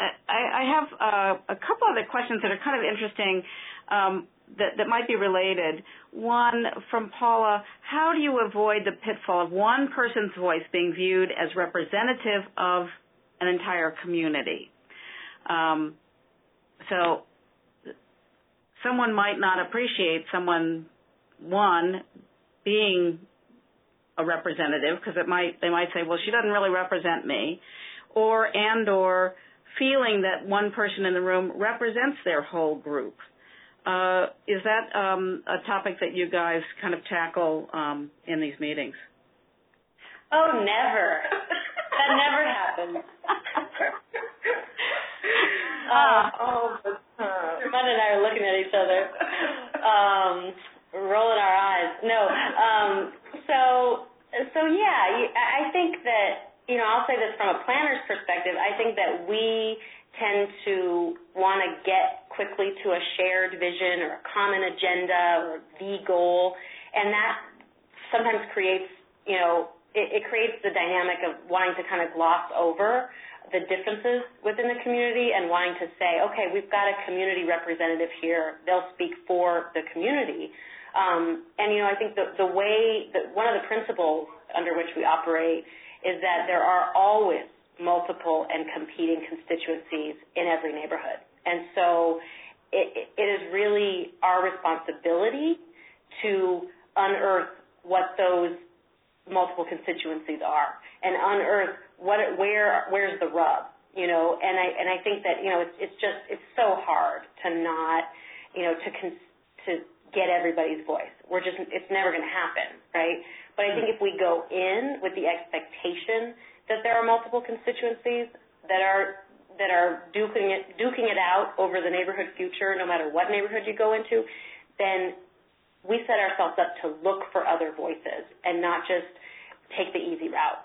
I, I, have uh, a couple other questions that are kind of interesting um, that, that might be related. One from Paula How do you avoid the pitfall of one person's voice being viewed as representative of an entire community? Um, so, someone might not appreciate someone one being a representative because it might they might say well she doesn't really represent me or and or feeling that one person in the room represents their whole group. Uh, is that um, a topic that you guys kind of tackle um, in these meetings? Oh never. That never happens. Uh, oh, but, uh, Mud and I are looking at each other. Um, rolling our eyes. No. Um, so so yeah, I think that you know, I'll say this from a planner's perspective. I think that we tend to want to get quickly to a shared vision or a common agenda or the goal, and that sometimes creates, you know, it, it creates the dynamic of wanting to kind of gloss over the differences within the community and wanting to say, okay, we've got a community representative here. They'll speak for the community. Um, and you know, I think the the way that one of the principles under which we operate is that there are always multiple and competing constituencies in every neighborhood. And so it, it is really our responsibility to unearth what those multiple constituencies are and unearth what where where's the rub you know and i and i think that you know it's it's just it's so hard to not you know to con- to get everybody's voice we're just it's never going to happen right but i think if we go in with the expectation that there are multiple constituencies that are that are duking it duking it out over the neighborhood future no matter what neighborhood you go into then we set ourselves up to look for other voices and not just take the easy route.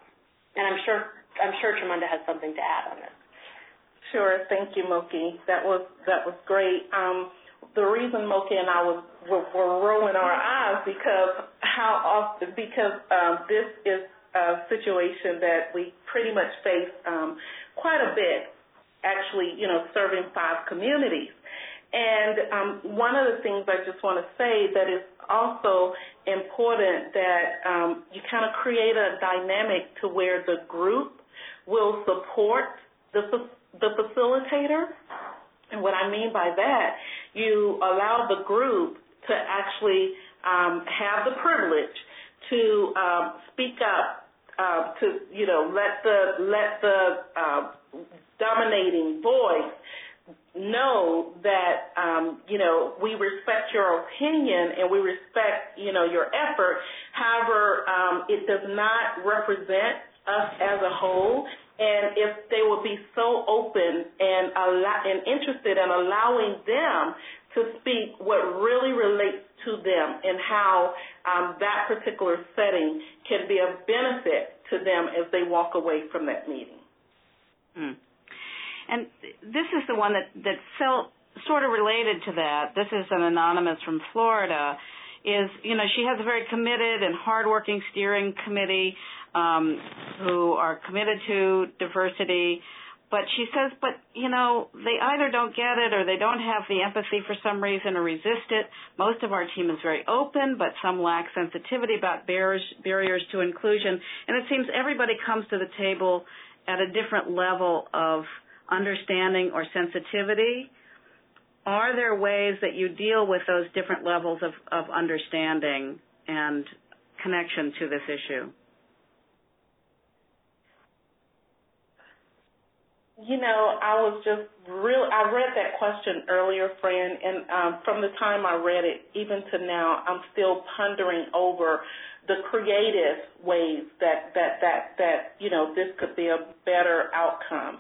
And I'm sure I'm sure Tramunda has something to add on this. Sure, thank you, Moki. That was that was great. Um, the reason Moki and I was were, were rolling our eyes because how often because um, this is a situation that we pretty much face um, quite a bit. Actually, you know, serving five communities. And um, one of the things I just want to say that is also important that um, you kind of create a dynamic to where the group will support the, the facilitator. And what I mean by that, you allow the group to actually um, have the privilege to um, speak up, uh, to you know let the let the uh, dominating voice know that um, you know we respect your opinion and we respect you know your effort. However, um, it does not represent us as a whole. And if they will be so open and allow, and interested in allowing them to speak what really relates to them and how um, that particular setting can be of benefit to them as they walk away from that meeting. Mm. And this is the one that that felt sort of related to that. This is an anonymous from Florida. Is you know she has a very committed and hardworking steering committee um, who are committed to diversity. But she says, but you know, they either don't get it or they don't have the empathy for some reason or resist it. Most of our team is very open, but some lack sensitivity about barriers, barriers to inclusion. And it seems everybody comes to the table at a different level of understanding or sensitivity? Are there ways that you deal with those different levels of, of understanding and connection to this issue? You know, I was just real. I read that question earlier, Fran, and um, from the time I read it, even to now, I'm still pondering over the creative ways that that that that you know this could be a better outcome.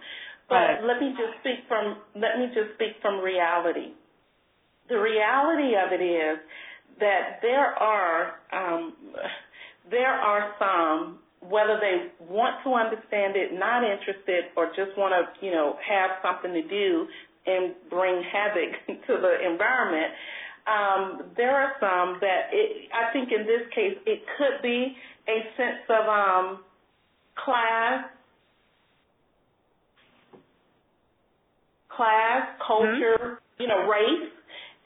But let me just speak from let me just speak from reality. The reality of it is that there are um, there are some whether they want to understand it, not interested, or just want to you know have something to do and bring havoc to the environment. Um, there are some that it, I think in this case it could be a sense of um, class class, culture, mm-hmm. you know, race.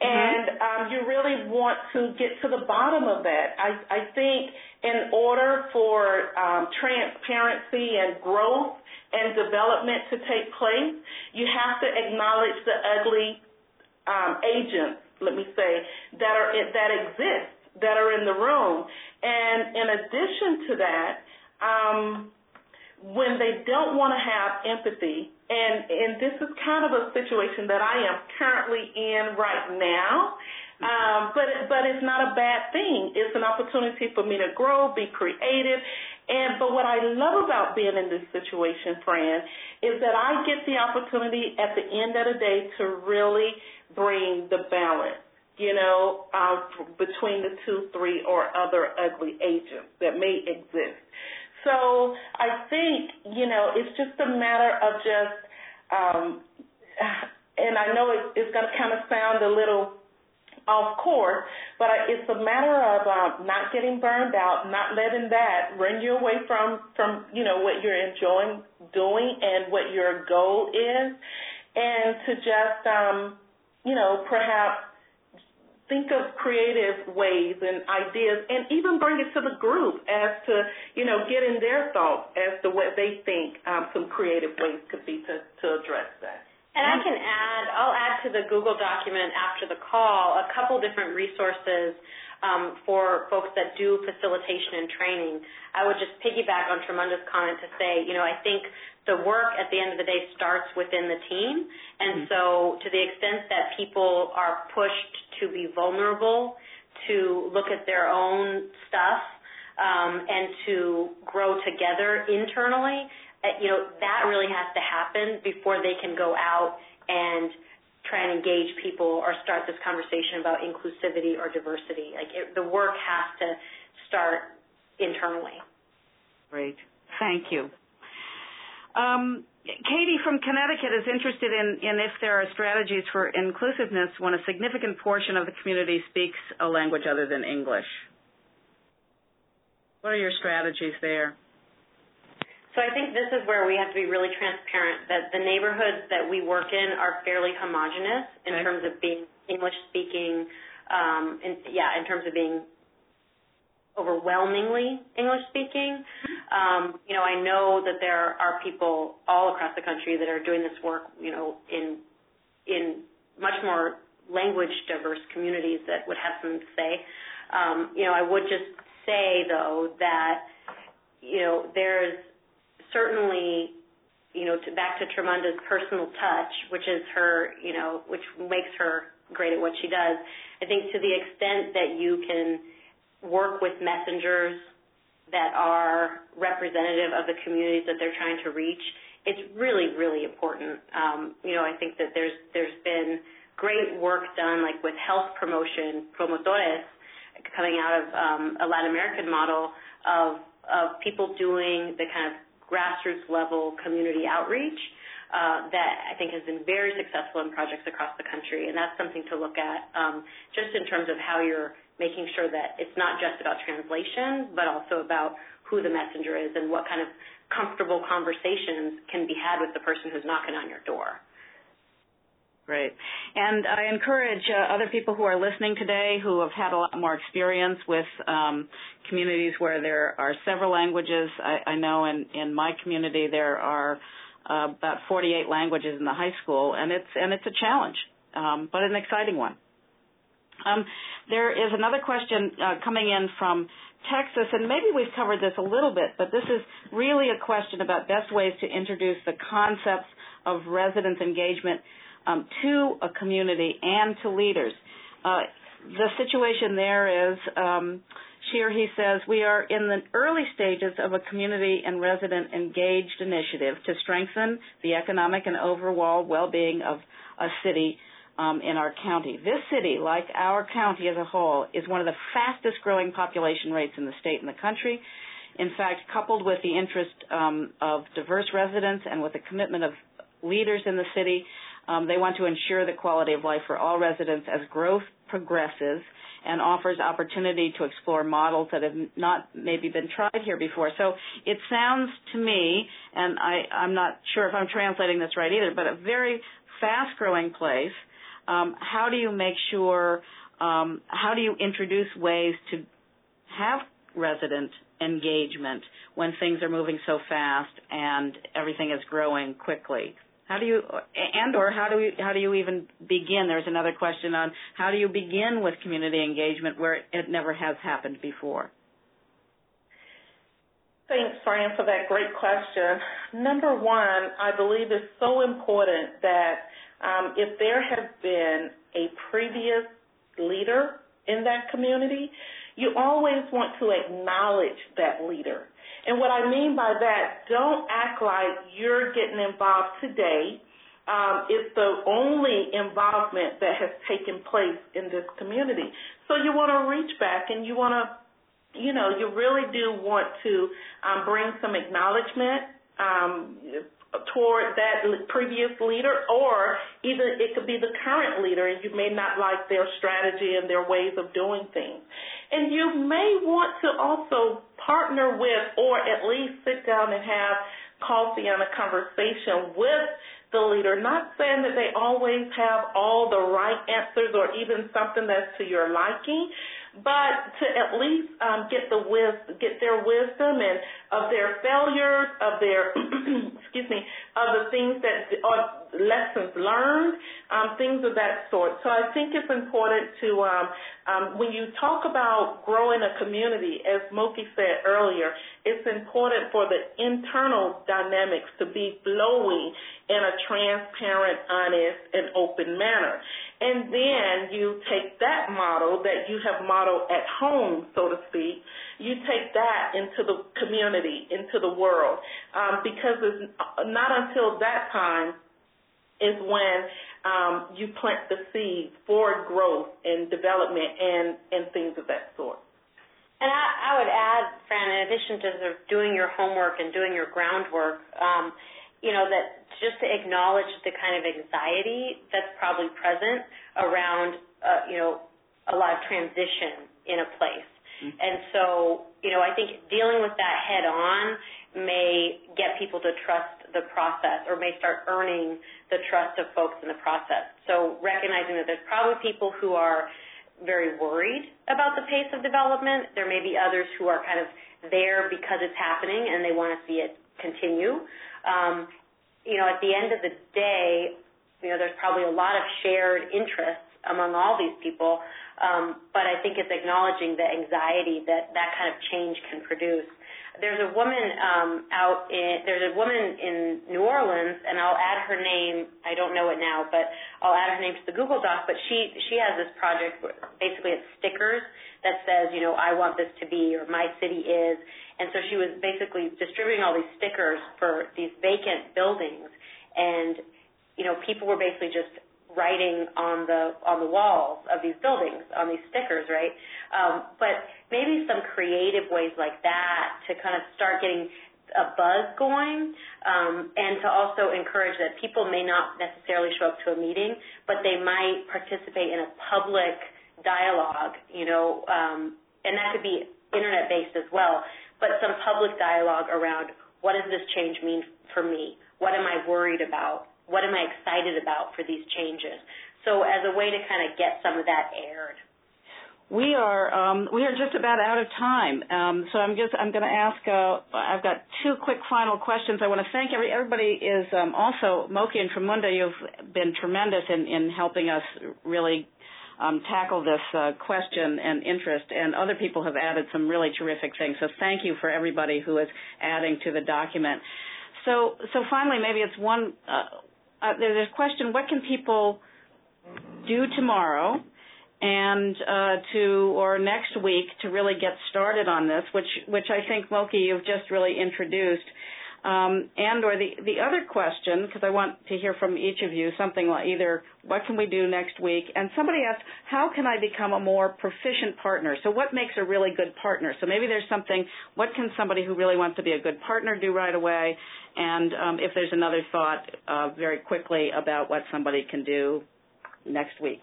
And um, you really want to get to the bottom of that. I, I think in order for um, transparency and growth and development to take place, you have to acknowledge the ugly um, agents, let me say, that are that exist, that are in the room. And in addition to that, um, when they don't want to have empathy and and this is kind of a situation that I am currently in right now. Um, but but it's not a bad thing. It's an opportunity for me to grow, be creative, and but what I love about being in this situation, Fran, is that I get the opportunity at the end of the day to really bring the balance you know, uh, between the two, three, or other ugly agents that may exist. So I think, you know, it's just a matter of just, um, and I know it, it's going to kind of sound a little off course, but it's a matter of um, not getting burned out, not letting that run you away from from you know what you're enjoying doing and what your goal is, and to just um, you know perhaps think of creative ways and ideas and even bring it to the group as to, you know, getting their thoughts as to what they think um, some creative ways could be to, to address that. And I can add, I'll add to the Google document after the call a couple different resources um, for folks that do facilitation and training. I would just piggyback on Tramunda's comment to say, you know, I think the work at the end of the day starts within the team. And mm-hmm. so to the extent that people are pushed to be vulnerable, to look at their own stuff, um, and to grow together internally, uh, you know, that really has to happen before they can go out and try and engage people or start this conversation about inclusivity or diversity. Like it, the work has to start internally. Great. Thank you. Um, Katie from Connecticut is interested in, in if there are strategies for inclusiveness when a significant portion of the community speaks a language other than English. What are your strategies there? So I think this is where we have to be really transparent that the neighborhoods that we work in are fairly homogenous in terms of being English speaking, um, yeah, in terms of being overwhelmingly English speaking. Um, you know, I know that there are people all across the country that are doing this work, you know, in in much more language diverse communities that would have something to say. Um, you know, I would just say though that you know there's certainly, you know, to, back to Tramunda's personal touch, which is her, you know, which makes her great at what she does. I think to the extent that you can work with messengers that are representative of the communities that they're trying to reach, it's really, really important. Um, you know, I think that there's there's been great work done, like with health promotion, promotores, coming out of um, a Latin American model of of people doing the kind of grassroots level community outreach uh, that I think has been very successful in projects across the country, and that's something to look at um, just in terms of how you're making sure that it's not just about translation, but also about who the messenger is and what kind of comfortable conversations can be had with the person who's knocking on your door. Great. And I encourage uh, other people who are listening today who have had a lot more experience with um, communities where there are several languages. I, I know in, in my community there are uh, about 48 languages in the high school, and it's and it's a challenge, um, but an exciting one. Um, there is another question uh, coming in from Texas, and maybe we've covered this a little bit, but this is really a question about best ways to introduce the concepts of residence engagement um, to a community and to leaders. Uh, the situation there is, um, or he says, we are in the early stages of a community and resident engaged initiative to strengthen the economic and overall well-being of a city um, in our county. This city, like our county as a whole, is one of the fastest growing population rates in the state and the country. In fact, coupled with the interest um, of diverse residents and with the commitment of leaders in the city, um, they want to ensure the quality of life for all residents as growth progresses and offers opportunity to explore models that have not maybe been tried here before. So it sounds to me, and I, I'm not sure if I'm translating this right either, but a very fast growing place. Um, how do you make sure, um, how do you introduce ways to have resident engagement when things are moving so fast and everything is growing quickly? How do you and or how do we how do you even begin? There's another question on how do you begin with community engagement where it never has happened before. Thanks, Fran, for that great question. Number one, I believe it's so important that um, if there has been a previous leader in that community, you always want to acknowledge that leader. And what I mean by that, don't act like you're getting involved today. Um, it's the only involvement that has taken place in this community. So you want to reach back and you want to, you know, you really do want to um, bring some acknowledgement um, toward that previous leader, or either it could be the current leader and you may not like their strategy and their ways of doing things. And you may want to also partner with or at least sit down and have coffee and a conversation with the leader, not saying that they always have all the right answers or even something that's to your liking, but to at least um, get the wis- get their wisdom and of their failures, of their excuse me, of the things that lessons learned, um, things of that sort. So I think it's important to um, um, when you talk about growing a community, as Moki said earlier, it's important for the internal dynamics to be flowing in a transparent, honest, and open manner. And then you take that model that you have modeled at home, so to speak, you take that into the community, into the world, um, because it's not until that time is when um, you plant the seed for growth and development and, and things of that sort. And I, I would add, Fran, in addition to sort of doing your homework and doing your groundwork, um, you know, that just to acknowledge the kind of anxiety that's probably present around, uh, you know, a lot of transition in a place. Mm-hmm. And so, you know, I think dealing with that head on may get people to trust the process or may start earning the trust of folks in the process. So recognizing that there's probably people who are very worried about the pace of development. There may be others who are kind of there because it's happening and they want to see it continue. Um, you know, at the end of the day, you know, there's probably a lot of shared interests among all these people, um, but I think it's acknowledging the anxiety that that kind of change can produce. There's a woman um, out in there's a woman in New Orleans, and I'll add her name. I don't know it now, but I'll add her name to the Google Doc. But she she has this project. Where basically, it's stickers that says, you know, I want this to be, or my city is, and so she was basically distributing all these stickers for these vacant buildings, and you know, people were basically just writing on the on the walls of these buildings on these stickers, right? Um, but maybe some creative ways like that to kind of start getting a buzz going, um, and to also encourage that people may not necessarily show up to a meeting, but they might participate in a public dialogue, you know, um, and that could be internet based as well but some public dialogue around what does this change mean for me? What am I worried about? What am I excited about for these changes? So as a way to kind of get some of that aired. We are um, we are just about out of time, um, so I'm just I'm going to ask. Uh, I've got two quick final questions. I want to thank every everybody. Is um, also Moki and Tramunda. You've been tremendous in in helping us really um, tackle this uh, question and interest, and other people have added some really terrific things. So thank you for everybody who is adding to the document. So, so finally, maybe it's one. Uh, uh, there's a question: What can people do tomorrow and uh, to or next week to really get started on this? Which, which I think Moki, you've just really introduced. Um, and or the the other question, because I want to hear from each of you something like either what can we do next week, and somebody asked how can I become a more proficient partner. So what makes a really good partner? So maybe there's something. What can somebody who really wants to be a good partner do right away? And um, if there's another thought, uh, very quickly about what somebody can do next week.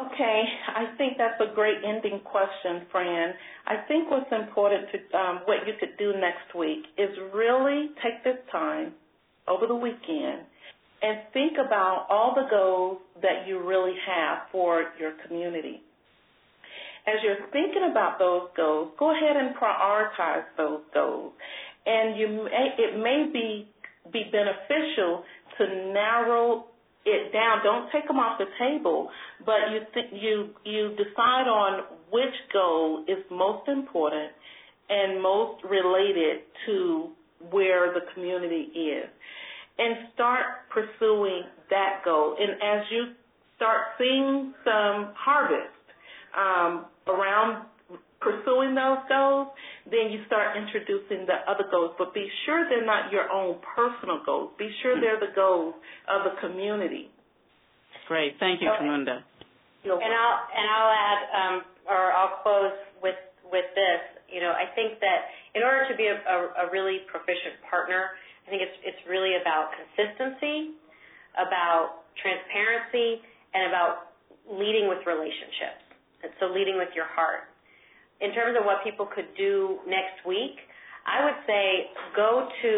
Okay, I think that's a great ending question, Fran. I think what's important to um, what you could do next week is really take this time over the weekend and think about all the goals that you really have for your community. As you're thinking about those goals, go ahead and prioritize those goals. And you may, it may be be beneficial to narrow it down. Don't take them off the table, but you th- you you decide on which goal is most important and most related to where the community is, and start pursuing that goal. And as you start seeing some harvest um, around pursuing those goals, then you start introducing the other goals. But be sure they're not your own personal goals. Be sure they're the goals of the community. Great. Thank you, Tramunda. And I'll and I'll add, um, or I'll close with with this. You know, I think that in order to be a, a, a really proficient partner, I think it's it's really about consistency, about transparency, and about leading with relationships. And so leading with your heart. In terms of what people could do next week, I would say go to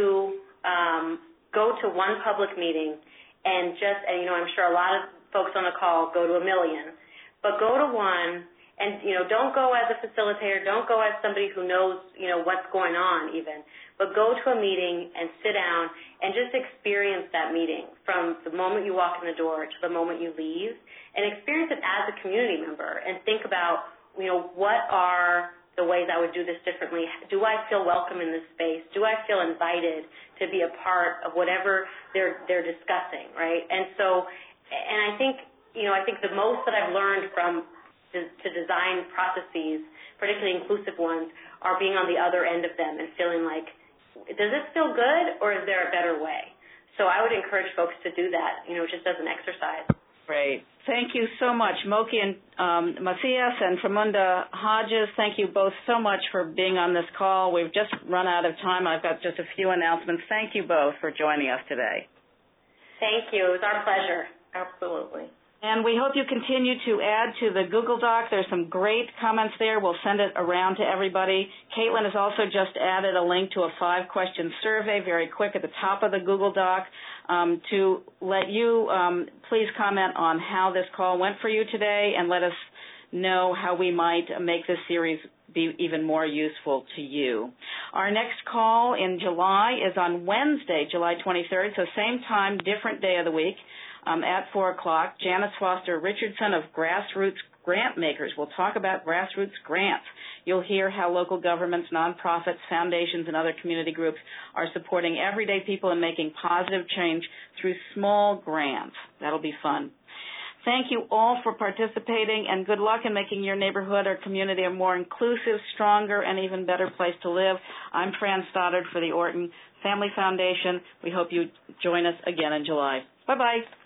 um, go to one public meeting and just and you know I'm sure a lot of folks on the call go to a million, but go to one and you know don't go as a facilitator don't go as somebody who knows you know what's going on even but go to a meeting and sit down and just experience that meeting from the moment you walk in the door to the moment you leave and experience it as a community member and think about you know what are the ways I would do this differently do I feel welcome in this space do I feel invited to be a part of whatever they're they're discussing right and so and I think you know I think the most that I've learned from to, to design processes, particularly inclusive ones, are being on the other end of them and feeling like, does this feel good or is there a better way? So I would encourage folks to do that, you know, just as an exercise. Great. Thank you so much, Moki and um, Macias and Tramunda Hodges. Thank you both so much for being on this call. We've just run out of time. I've got just a few announcements. Thank you both for joining us today. Thank you. It was our pleasure. Absolutely. And we hope you continue to add to the Google Doc. There's some great comments there. We'll send it around to everybody. Caitlin has also just added a link to a five question survey very quick at the top of the Google Doc um, to let you um, please comment on how this call went for you today and let us know how we might make this series be even more useful to you. Our next call in July is on Wednesday, July 23rd, so same time, different day of the week um, at 4 o'clock. Janis Foster Richardson of Grassroots Grantmakers will talk about grassroots grants. You'll hear how local governments, nonprofits, foundations, and other community groups are supporting everyday people and making positive change through small grants. That'll be fun. Thank you all for participating and good luck in making your neighborhood or community a more inclusive, stronger, and even better place to live. I'm Fran Stoddard for the Orton Family Foundation. We hope you join us again in July. Bye bye.